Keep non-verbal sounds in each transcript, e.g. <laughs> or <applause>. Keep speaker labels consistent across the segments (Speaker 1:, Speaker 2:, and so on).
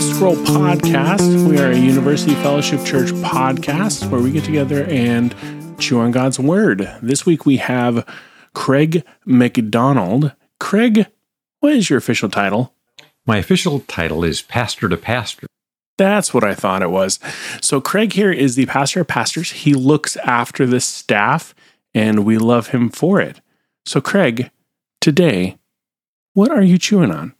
Speaker 1: Scroll podcast. We are a University Fellowship Church podcast where we get together and chew on God's Word. This week we have Craig McDonald. Craig, what is your official title?
Speaker 2: My official title is Pastor to Pastor.
Speaker 1: That's what I thought it was. So, Craig here is the pastor of pastors. He looks after the staff, and we love him for it. So, Craig, today, what are you chewing on?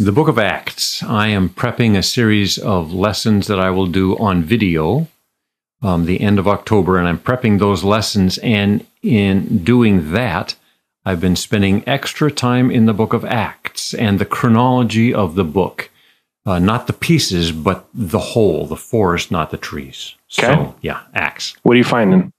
Speaker 2: The book of Acts. I am prepping a series of lessons that I will do on video um, the end of October, and I'm prepping those lessons. And in doing that, I've been spending extra time in the book of Acts and the chronology of the book. Uh, not the pieces, but the whole, the forest, not the trees.
Speaker 1: Okay.
Speaker 2: So, yeah, Acts.
Speaker 1: What are you finding?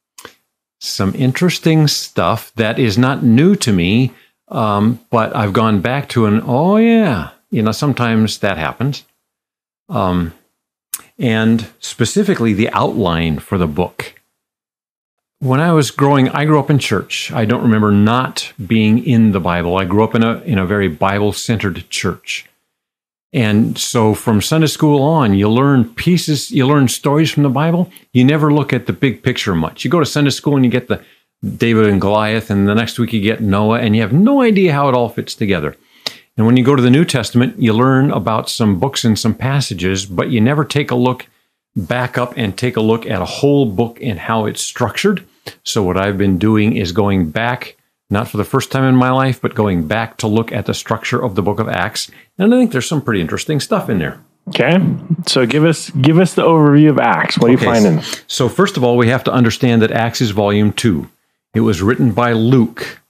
Speaker 2: Some interesting stuff that is not new to me, um, but I've gone back to an, oh, yeah, you know, sometimes that happens. Um, and specifically the outline for the book. When I was growing, I grew up in church. I don't remember not being in the Bible. I grew up in a in a very Bible centered church. And so from Sunday school on, you learn pieces, you learn stories from the Bible. You never look at the big picture much. You go to Sunday school and you get the David and Goliath, and the next week you get Noah, and you have no idea how it all fits together. And when you go to the New Testament, you learn about some books and some passages, but you never take a look back up and take a look at a whole book and how it's structured. So, what I've been doing is going back, not for the first time in my life, but going back to look at the structure of the book of Acts. And I think there's some pretty interesting stuff in there.
Speaker 1: Okay, so give us give us the overview of Acts. What are
Speaker 2: Okay,
Speaker 1: you finding?
Speaker 2: So, first of all, we have to understand that Acts is volume two. It was written by Luke.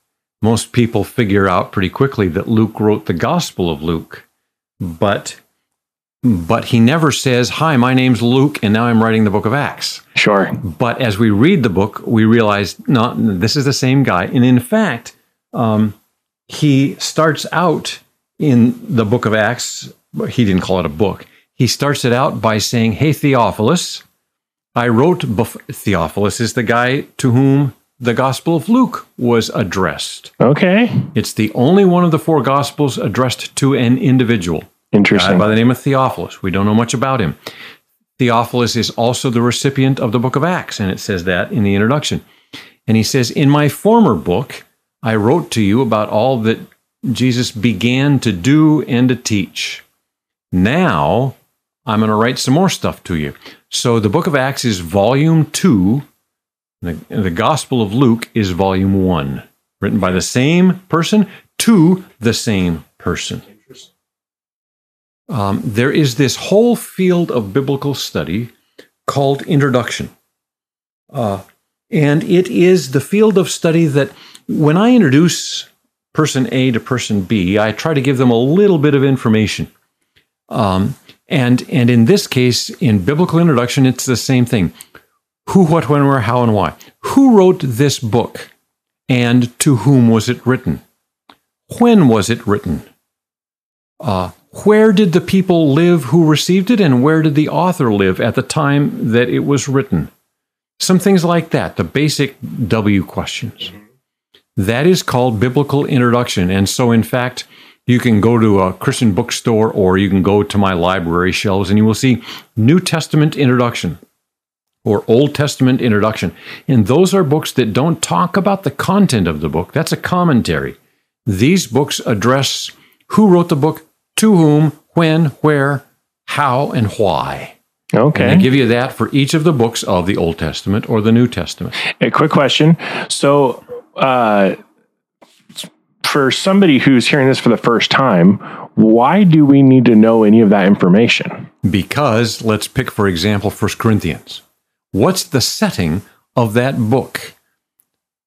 Speaker 2: Most people figure out pretty quickly that Luke wrote the Gospel of Luke, but but he never says, "Hi, my name's Luke, and now I'm writing the book of Acts."
Speaker 1: Sure.
Speaker 2: But as we read the book, we realize, no, this is the same guy. And in fact, um, he starts out in the book of Acts. He didn't call it a book. He starts it out by saying, Hey, Theophilus, I wrote, bef- Theophilus is the guy to whom the Gospel of Luke was addressed.
Speaker 1: Okay.
Speaker 2: It's the only one of the four Gospels addressed to an individual
Speaker 1: Interesting.
Speaker 2: Uh, by the name of Theophilus. We don't know much about him. Theophilus is also the recipient of the book of Acts, and it says that in the introduction. And he says, In my former book, I wrote to you about all that Jesus began to do and to teach. Now, I'm going to write some more stuff to you. So the book of Acts is volume two. The, the Gospel of Luke is volume one, written by the same person to the same person. Um, there is this whole field of biblical study called introduction. Uh, and it is the field of study that when I introduce person A to person B, I try to give them a little bit of information. Um, and, and in this case, in biblical introduction, it's the same thing who, what, when, where, how, and why. Who wrote this book? And to whom was it written? When was it written? Uh, where did the people live who received it, and where did the author live at the time that it was written? Some things like that, the basic W questions. That is called biblical introduction. And so, in fact, you can go to a Christian bookstore or you can go to my library shelves and you will see New Testament introduction or Old Testament introduction. And those are books that don't talk about the content of the book, that's a commentary. These books address who wrote the book, to whom, when, where, how, and why. And
Speaker 1: Okay.
Speaker 2: they give you that for each of the books of the Old Testament or the New Testament.
Speaker 1: A quick question. So, uh, for somebody who's hearing this for the first time, why do we need to know any of that information?
Speaker 2: Because, let's pick, for example, 1 Corinthians. What's the setting of that book?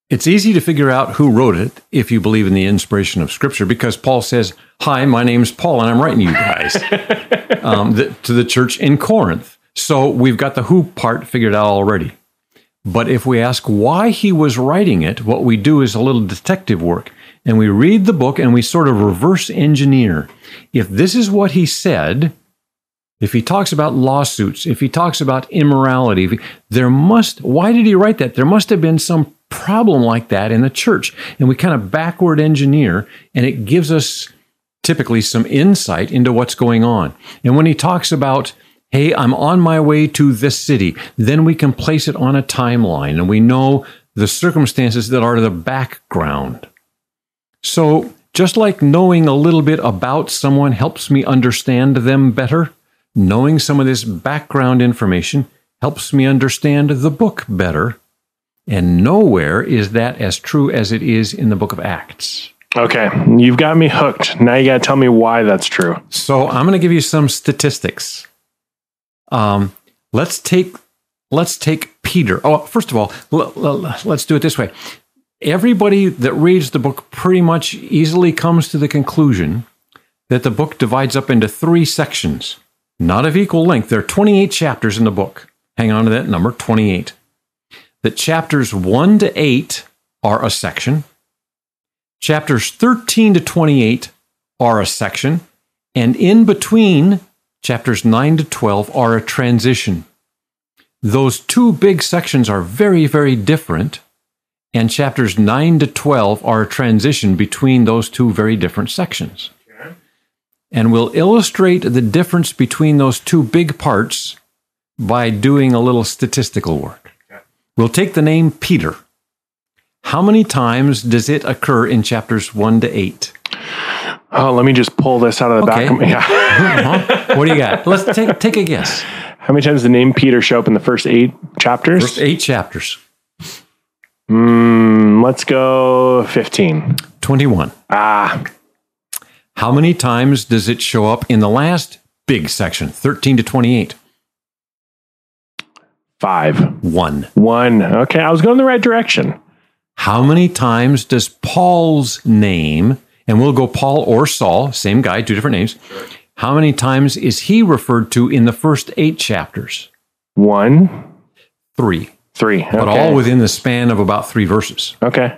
Speaker 2: It's easy to figure out who wrote it if you believe in the inspiration of Scripture, because Paul says, Hi, my name's Paul, and I'm writing you guys <laughs> um, the, to the church in Corinth. So we've got the who part figured out already. But if we ask why he was writing it, what we do is a little detective work. And we read the book and we sort of reverse engineer. If this is what he said, if he talks about lawsuits, if he talks about immorality, he- there must, why did he write that? There must have been some problem like that in the church. And we kind of backward engineer, and it gives us typically some insight into what's going on. And when he talks about, hey, I'm on my way to this city, then we can place it on a timeline and we know the circumstances that are the background. So, just like knowing a little bit about someone helps me understand them better, knowing some of this background information helps me understand the book better. And nowhere is that as true as it is in the book of Acts.
Speaker 1: Okay, you've got me hooked. Now you got to tell me why that's true.
Speaker 2: So I'm going to give you some statistics. Um, let's take let's take Peter. Oh, first of all, l- l- let's do it this way. Everybody that reads the book pretty much easily comes to the conclusion that the book divides up into three sections, not of equal length. There are 28 chapters in the book. Hang on to that number, 28. That chapters 1 to 8 are a section Chapters 13 to 28 are a section, and in between chapters 9 to 12 are a transition. Those two big sections are very, very different, and chapters 9 to 12 are a transition between those two very different sections. And we'll illustrate the difference between those two big parts by doing a little statistical work. We'll take the name Peter. How many times does it occur in chapters 1 to 8?
Speaker 1: Oh, let me just pull this out of the
Speaker 2: Okay.
Speaker 1: back of my. Yeah. <laughs>
Speaker 2: Uh-huh. What do you got? Let's take, take a guess.
Speaker 1: How many times does the name Peter show up in the first eight chapters?
Speaker 2: First eight chapters.
Speaker 1: Mm, let's go 15.
Speaker 2: 21.
Speaker 1: Ah,
Speaker 2: How many times does it show up in the last big section, 13 to 28?
Speaker 1: five.
Speaker 2: One.
Speaker 1: One. Okay, I was going the right direction.
Speaker 2: How many times does Paul's name, and we'll go Paul or Saul, same guy, two different names, how many times is he referred to in the first eight chapters?
Speaker 1: One,
Speaker 2: Three,
Speaker 1: three.
Speaker 2: but
Speaker 1: okay.
Speaker 2: all within the span of about three verses.
Speaker 1: Okay.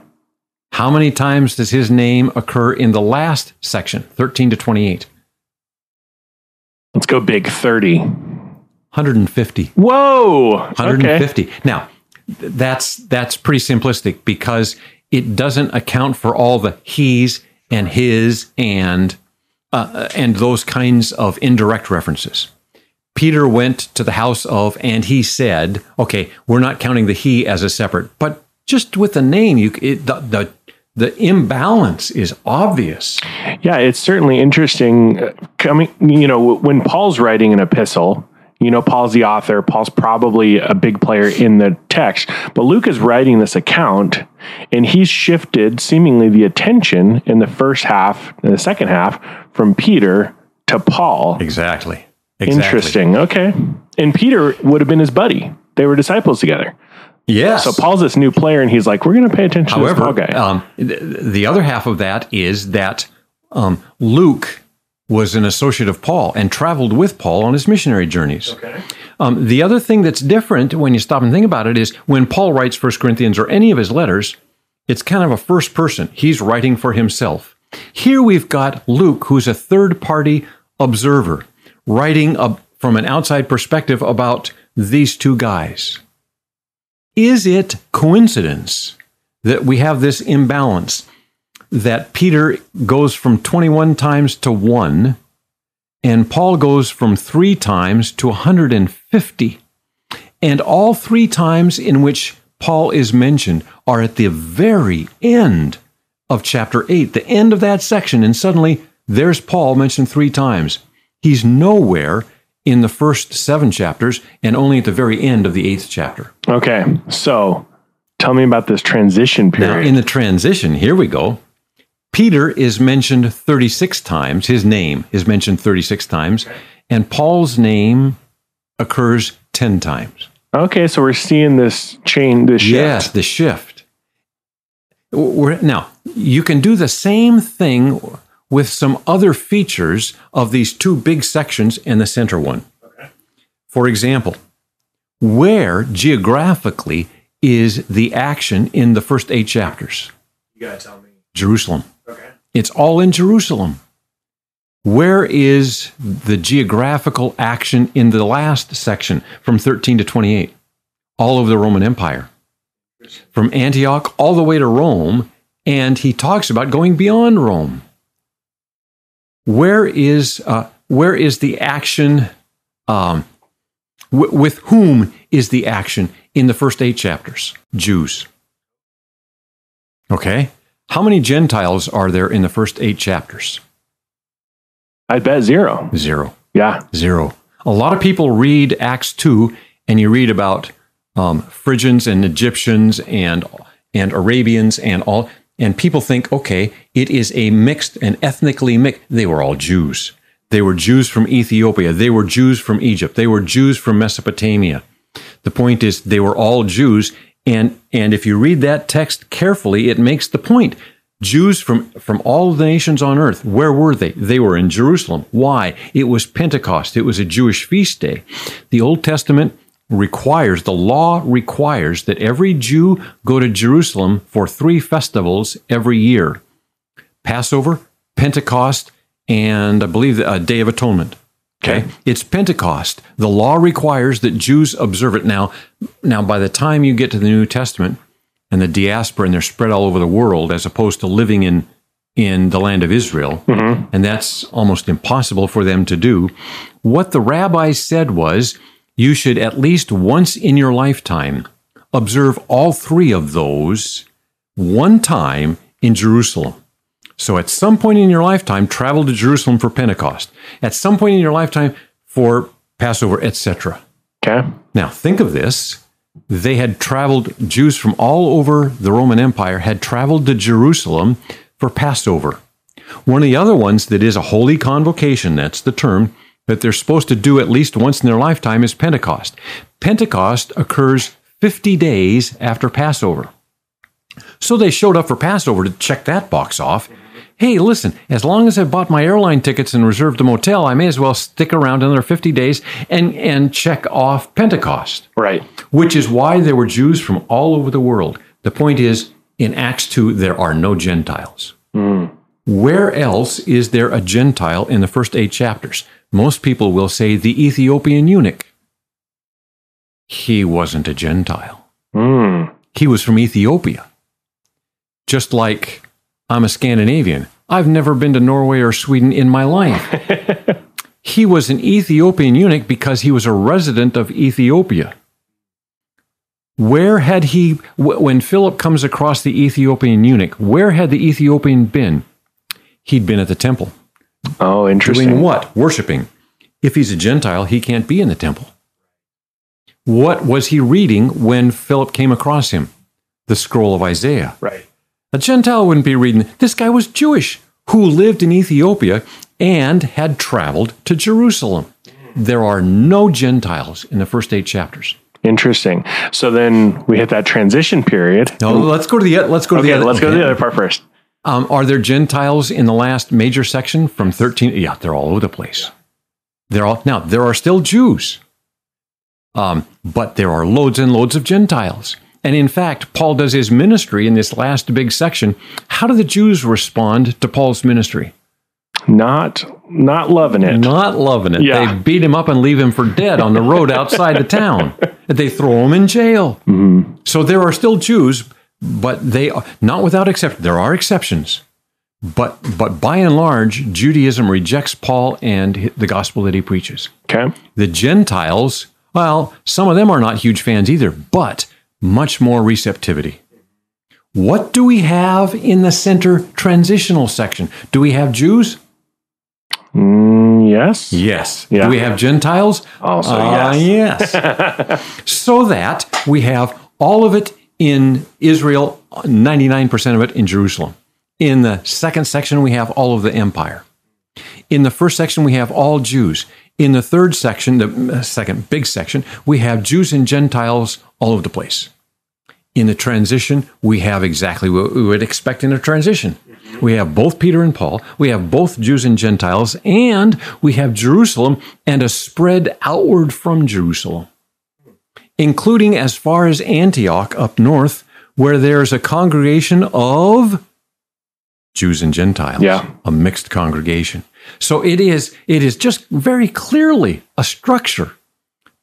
Speaker 2: How many times does his name occur in the last section, 13 to 28?
Speaker 1: Let's go big 30.
Speaker 2: 150.
Speaker 1: Whoa. Okay.
Speaker 2: 150. Now, that's that's pretty simplistic because it doesn't account for all the he's and his and uh, and those kinds of indirect references. Peter went to the house of and he said, okay, we're not counting the he as a separate, but just with the name, you it, the, the the imbalance is obvious.
Speaker 1: Yeah, it's certainly interesting. uh, Coming, you know, when Paul's writing an epistle, you know, Paul's the author. Paul's probably a big player in the text, but Luke is writing this account, and he's shifted seemingly the attention in the first half, in the second half, from Peter to Paul.
Speaker 2: Exactly.
Speaker 1: Interesting. Okay, and Peter would have been his buddy. They were disciples together.
Speaker 2: Yes.
Speaker 1: So Paul's this new player, and he's like, "We're going to pay attention to this
Speaker 2: However,
Speaker 1: guy."
Speaker 2: um, th- the other half of that is that um, Luke was an associate of Paul and traveled with Paul on his missionary journeys.
Speaker 1: okay.
Speaker 2: Um, the other thing that's different when you stop and think about it is when Paul writes First Corinthians or any of his letters, it's kind of a first person. He's writing for himself. Here we've got Luke, who's a third party observer, writing a, from an outside perspective about these two guys. Is it coincidence that we have this imbalance that Peter goes from 21 times to 1 and Paul goes from 3 times to 150 and all 3 times in which Paul is mentioned are at the very end of chapter 8 the end of that section and suddenly there's Paul mentioned 3 times. He's nowhere in the first 7 chapters and only at the very end of the 8th chapter
Speaker 1: Okay. So, tell me about this transition
Speaker 2: Now,
Speaker 1: period.
Speaker 2: in the transition, here we go. Peter is mentioned 36 times. His name is mentioned 36 times. And Paul's name occurs 10 times.
Speaker 1: Okay, so we're seeing this chain, this shift.
Speaker 2: Yes, the shift. We're- now, you can do the same thing with some other features of these two big sections and the center one. For example, where geographically is the action in the first eight chapters?
Speaker 1: You gotta tell me.
Speaker 2: Jerusalem.
Speaker 1: Okay.
Speaker 2: It's all in Jerusalem. Where is the geographical action in the last section from 13 to 28? All over the Roman Empire. From Antioch all the way to Rome, and he talks about going beyond Rome. Where is uh, where is the action? Um, w- with whom is the action in the first eight chapters? Jews. Okay. How many Gentiles are there in the first eight chapters?
Speaker 1: I bet zero.
Speaker 2: Zero.
Speaker 1: Yeah.
Speaker 2: Zero. A lot of people read Acts 2 and you read about um, Phrygians and Egyptians and, and Arabians and all, and people think, okay, it is a mixed and ethnically mixed. They were all Jews. They were Jews from Ethiopia. They were Jews from Egypt. They were Jews from Mesopotamia. The point is, they were all Jews. And, and if you read that text carefully, it makes the point. Jews from, from all the nations on earth, where were they? They were in Jerusalem. Why? It was Pentecost. It was a Jewish feast day. The Old Testament requires, the law requires that every Jew go to Jerusalem for three festivals every year Passover, Pentecost, and I believe a Day of Atonement. Okay. It's Pentecost. The law requires that Jews observe it. Now, now by the time you get to the New Testament and the diaspora and they're spread all over the world as opposed to living in in the land of Israel, mm-hmm. and that's almost impossible for them to do. What the rabbis said was you should at least once in your lifetime observe all three of those one time in Jerusalem. So at some point in your lifetime, travel to Jerusalem for Pentecost. At some point in your lifetime, for Passover, etc.
Speaker 1: Okay.
Speaker 2: Now think of this. They had traveled, Jews from all over the Roman Empire had traveled to Jerusalem for Passover. One of the other ones that is a holy convocation, that's the term, that they're supposed to do at least once in their lifetime is Pentecost. Pentecost occurs 50 days after Passover. So they showed up for Passover to check that box off hey, listen, as long as I bought my airline tickets and reserved a motel, I may as well stick around another 50 days and, and check off Pentecost.
Speaker 1: Right.
Speaker 2: Which is why there were Jews from all over the world. The point is, in Acts 2, there are no Gentiles. Mm. Where else is there a Gentile in the first eight chapters? Most people will say the Ethiopian eunuch. He wasn't a Gentile. Mm. He was from Ethiopia. Just like I'm a Scandinavian. I've never been to Norway or Sweden in my life. <laughs> he was an Ethiopian eunuch because he was a resident of Ethiopia. Where had he, when Philip comes across the Ethiopian eunuch, where had the Ethiopian been? He'd been at the temple.
Speaker 1: Oh, interesting.
Speaker 2: Doing what? Worshipping. If he's a Gentile, he can't be in the temple. What was he reading when Philip came across him? The scroll of Isaiah.
Speaker 1: Right.
Speaker 2: A Gentile wouldn't be reading. This guy was Jewish who lived in Ethiopia and had traveled to Jerusalem. There are no Gentiles in the first eight chapters.
Speaker 1: Interesting. So then we hit that transition period.
Speaker 2: No, let's go to the let's go to
Speaker 1: okay,
Speaker 2: the other,
Speaker 1: let's go to the other part first.
Speaker 2: Um, are there Gentiles in the last major section from thirteen? Yeah, they're all over the place. They're all now. There are still Jews, um, but there are loads and loads of Gentiles. And in fact, Paul does his ministry in this last big section. How do the Jews respond to Paul's ministry?
Speaker 1: Not not loving it.
Speaker 2: Not loving it. Yeah. They beat him up and leave him for dead on the road outside the town. <laughs> They throw him in jail. Mm-hmm. So there are still Jews, but they are not without exception. There are exceptions. But but by and large, Judaism rejects Paul and the gospel that he preaches.
Speaker 1: Okay.
Speaker 2: The Gentiles, well, some of them are not huge fans either, but much more receptivity. What do we have in the center transitional section? Do we have Jews?
Speaker 1: Mm, yes.
Speaker 2: Yes. Yeah. Do we have Gentiles?
Speaker 1: Also, uh,
Speaker 2: yes. yes. <laughs> so that we have all of it in Israel, 99% of it in Jerusalem. In the second section, we have all of the empire. In the first section, we have all Jews. In the third section, the uh, second big section, we have Jews and Gentiles all over the place. In the transition, we have exactly what we would expect in a transition. We have both Peter and Paul, we have both Jews and Gentiles, and we have Jerusalem and a spread outward from Jerusalem, including as far as Antioch up north, where there's a congregation of Jews and Gentiles,
Speaker 1: yeah.
Speaker 2: a mixed congregation. So it is, it is just very clearly a structure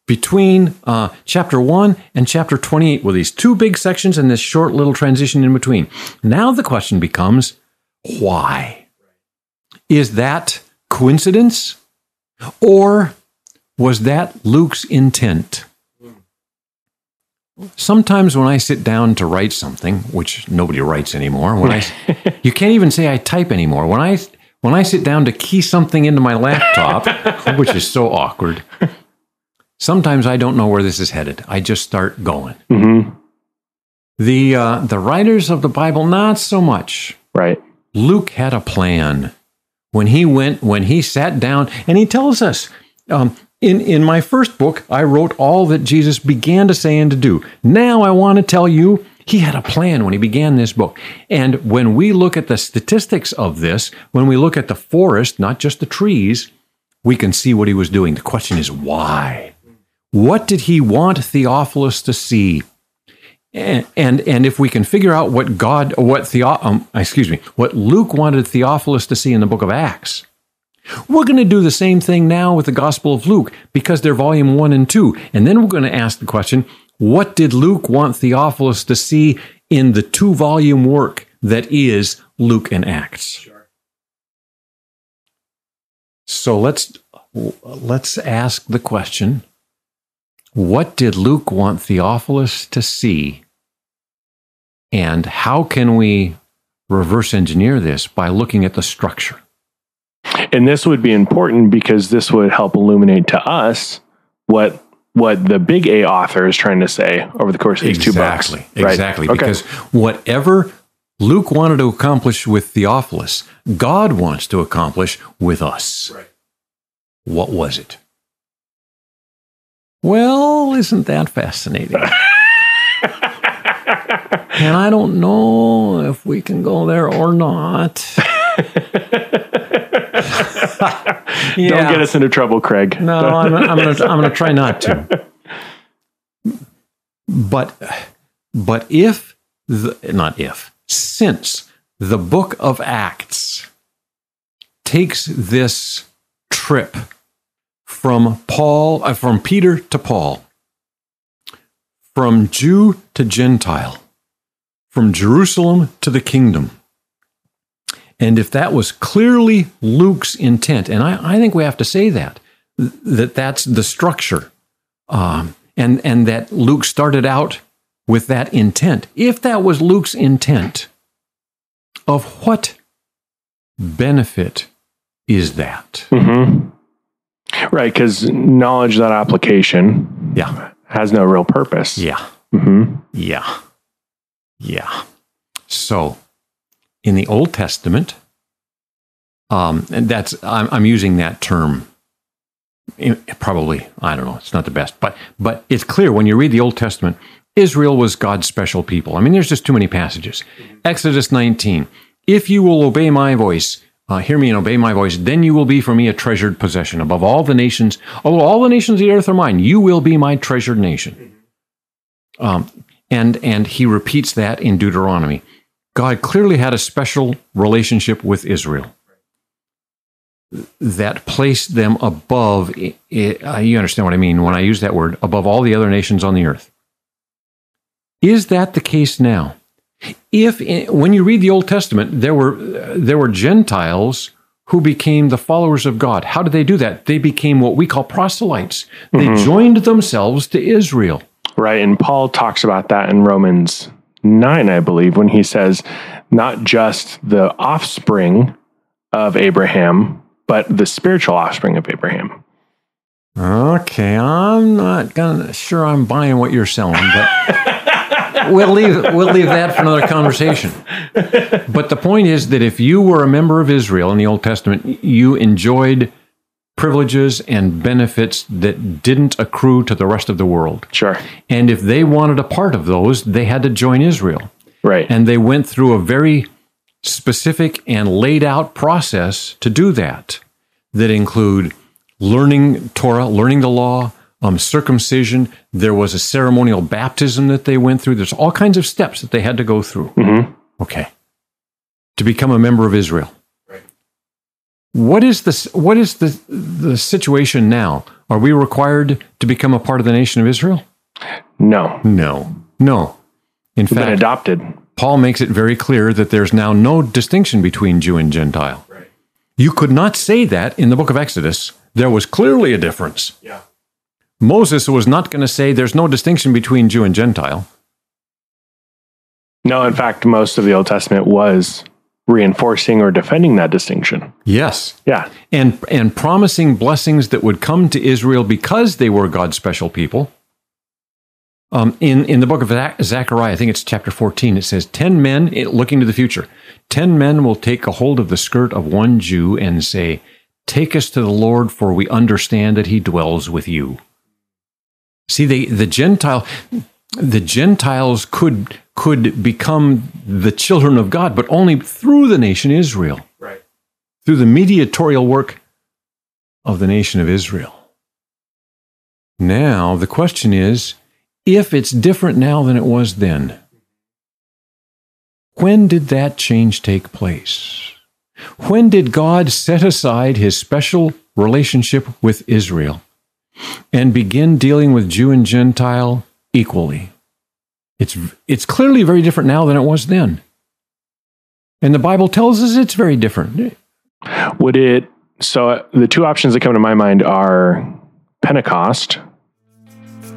Speaker 2: between uh, chapter 1 and chapter 28 with these two big sections and this short little transition in between. Now the question becomes why? Is that Coincidence? Or was that Luke's intent? Sometimes when I sit down to write something, which nobody writes anymore, when I <laughs> you can't even say I type anymore. When I when I sit down to key something into my laptop, <laughs> which is so awkward, sometimes I don't know where this is headed. I just start going.
Speaker 1: Mm-hmm.
Speaker 2: The uh, the writers of the Bible, not so much.
Speaker 1: Right.
Speaker 2: Luke had a plan when he went when he sat down, and he tells us. Um, in, in my first book, I wrote all that Jesus began to say and to do. Now I want to tell you, he had a plan when he began this book. And when we look at the statistics of this, when we look at the forest, not just the trees, we can see what he was doing. The question is why? What did he want Theophilus to see? And, and, and if we can figure out what God, what Theo, um, excuse me, what Luke wanted Theophilus to see in the book of Acts, we're going to do the same thing now with the Gospel of Luke because they're volume one and two. And then we're going to ask the question what did Luke want Theophilus to see in the two volume work that is Luke and Acts? Sure. So let's let's ask the question what did Luke want Theophilus to see? And how can we reverse engineer this by looking at the structure?
Speaker 1: And this would be important because this would help illuminate to us what what the big A author is trying to say over the course of these
Speaker 2: exactly,
Speaker 1: two books.
Speaker 2: Right? Exactly. Okay. Because whatever Luke wanted to accomplish with Theophilus, God wants to accomplish with us. Right. What was it? Well, isn't that fascinating? <laughs> and I don't know if we can go there or not. <laughs>
Speaker 1: yeah. <laughs> Don't get us into trouble, Craig.
Speaker 2: No, I'm, I'm going to I'm going to try not to. But but if the, not if since the book of Acts takes this trip from Paul uh, from Peter to Paul, from Jew to Gentile, from Jerusalem to the kingdom and if that was clearly Luke's intent, and I, I think we have to say that, that that's the structure, um, and, and that Luke started out with that intent. If that was Luke's intent, of what benefit is that?
Speaker 1: Mm-hmm. Right, because knowledge that application
Speaker 2: yeah.
Speaker 1: has no real purpose.
Speaker 2: Yeah.
Speaker 1: Mm-hmm.
Speaker 2: Yeah. Yeah. So in the Old Testament, um, and that's I'm, I'm using that term. Probably I don't know. It's not the best, but but it's clear when you read the Old Testament, Israel was God's special people. I mean, there's just too many passages. Exodus 19. If you will obey my voice, uh, hear me and obey my voice, then you will be for me a treasured possession above all the nations. Although all the nations of the earth are mine, you will be my treasured nation. Um, and and he repeats that in Deuteronomy. God clearly had a special relationship with Israel that placed them above, uh, you understand what I mean when I use that word, above all the other nations on the earth. Is that the case now? If, when you read the Old Testament, there were, there were Gentiles who became the followers of God. How did they do that? They became what we call proselytes. They mm-hmm. joined themselves to Israel.
Speaker 1: Right. And Paul talks about that in Romans 9, I believe, when he says, not just the offspring of Abraham, but the spiritual offspring of Abraham.
Speaker 2: Okay, I'm not gonna sure I'm buying what you're selling, but we'll leave we'll leave that for another conversation. But the point is that if you were a member of Israel in the Old Testament, you enjoyed privileges and benefits that didn't accrue to the rest of the world.
Speaker 1: Sure.
Speaker 2: And if they wanted a part of those, they had to join Israel.
Speaker 1: Right.
Speaker 2: And they went through a very specific and laid out process to do that that include learning Torah, learning the law, um, circumcision. There was a ceremonial baptism that they went through. There's all kinds of steps that they had to go through.
Speaker 1: Mm-hmm.
Speaker 2: Okay. To become a member of Israel. What is the what is the the situation now? Are we required to become a part of the nation of Israel?
Speaker 1: No.
Speaker 2: No. No.
Speaker 1: In We've fact, been adopted.
Speaker 2: Paul makes it very clear that there's now no distinction between Jew and Gentile.
Speaker 1: Right.
Speaker 2: You could not say that in the book of Exodus. There was clearly a difference.
Speaker 1: Yeah.
Speaker 2: Moses was not going to say there's no distinction between Jew and Gentile.
Speaker 1: No, in fact, most of the Old Testament was reinforcing or defending that distinction.
Speaker 2: Yes.
Speaker 1: Yeah.
Speaker 2: And and promising blessings that would come to Israel because they were God's special people. Um, in, in the book of Zechariah, I think it's chapter 14, it says, 10 men, looking to the future, 10 men will take a hold of the skirt of one Jew and say, Take us to the Lord, for we understand that he dwells with you. See, they, the Gentile, the Gentiles could could become the children of God, but only through the nation Israel.
Speaker 1: Right.
Speaker 2: Through the mediatorial work of the nation of Israel. Now, the question is if it's different now than it was then, when did that change take place? When did God set aside his special relationship with Israel and begin dealing with Jew and Gentile equally? It's, it's clearly very different now than it was then. And the Bible tells us it's very different.
Speaker 1: Would it, so uh, the two options that come to my mind are Pentecost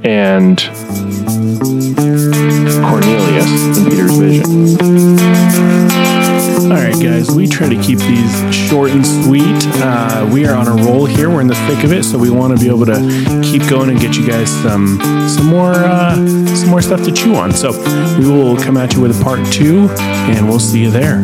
Speaker 1: and Cornelius in Peter's vision. All right, guys, we try to keep these short and sweet. Uh, we are on a roll here. We're in the thick of it, so we want to be able to keep going and get you guys some some more uh, some more stuff to chew on. So we will come at you with a part two, and we'll see you there.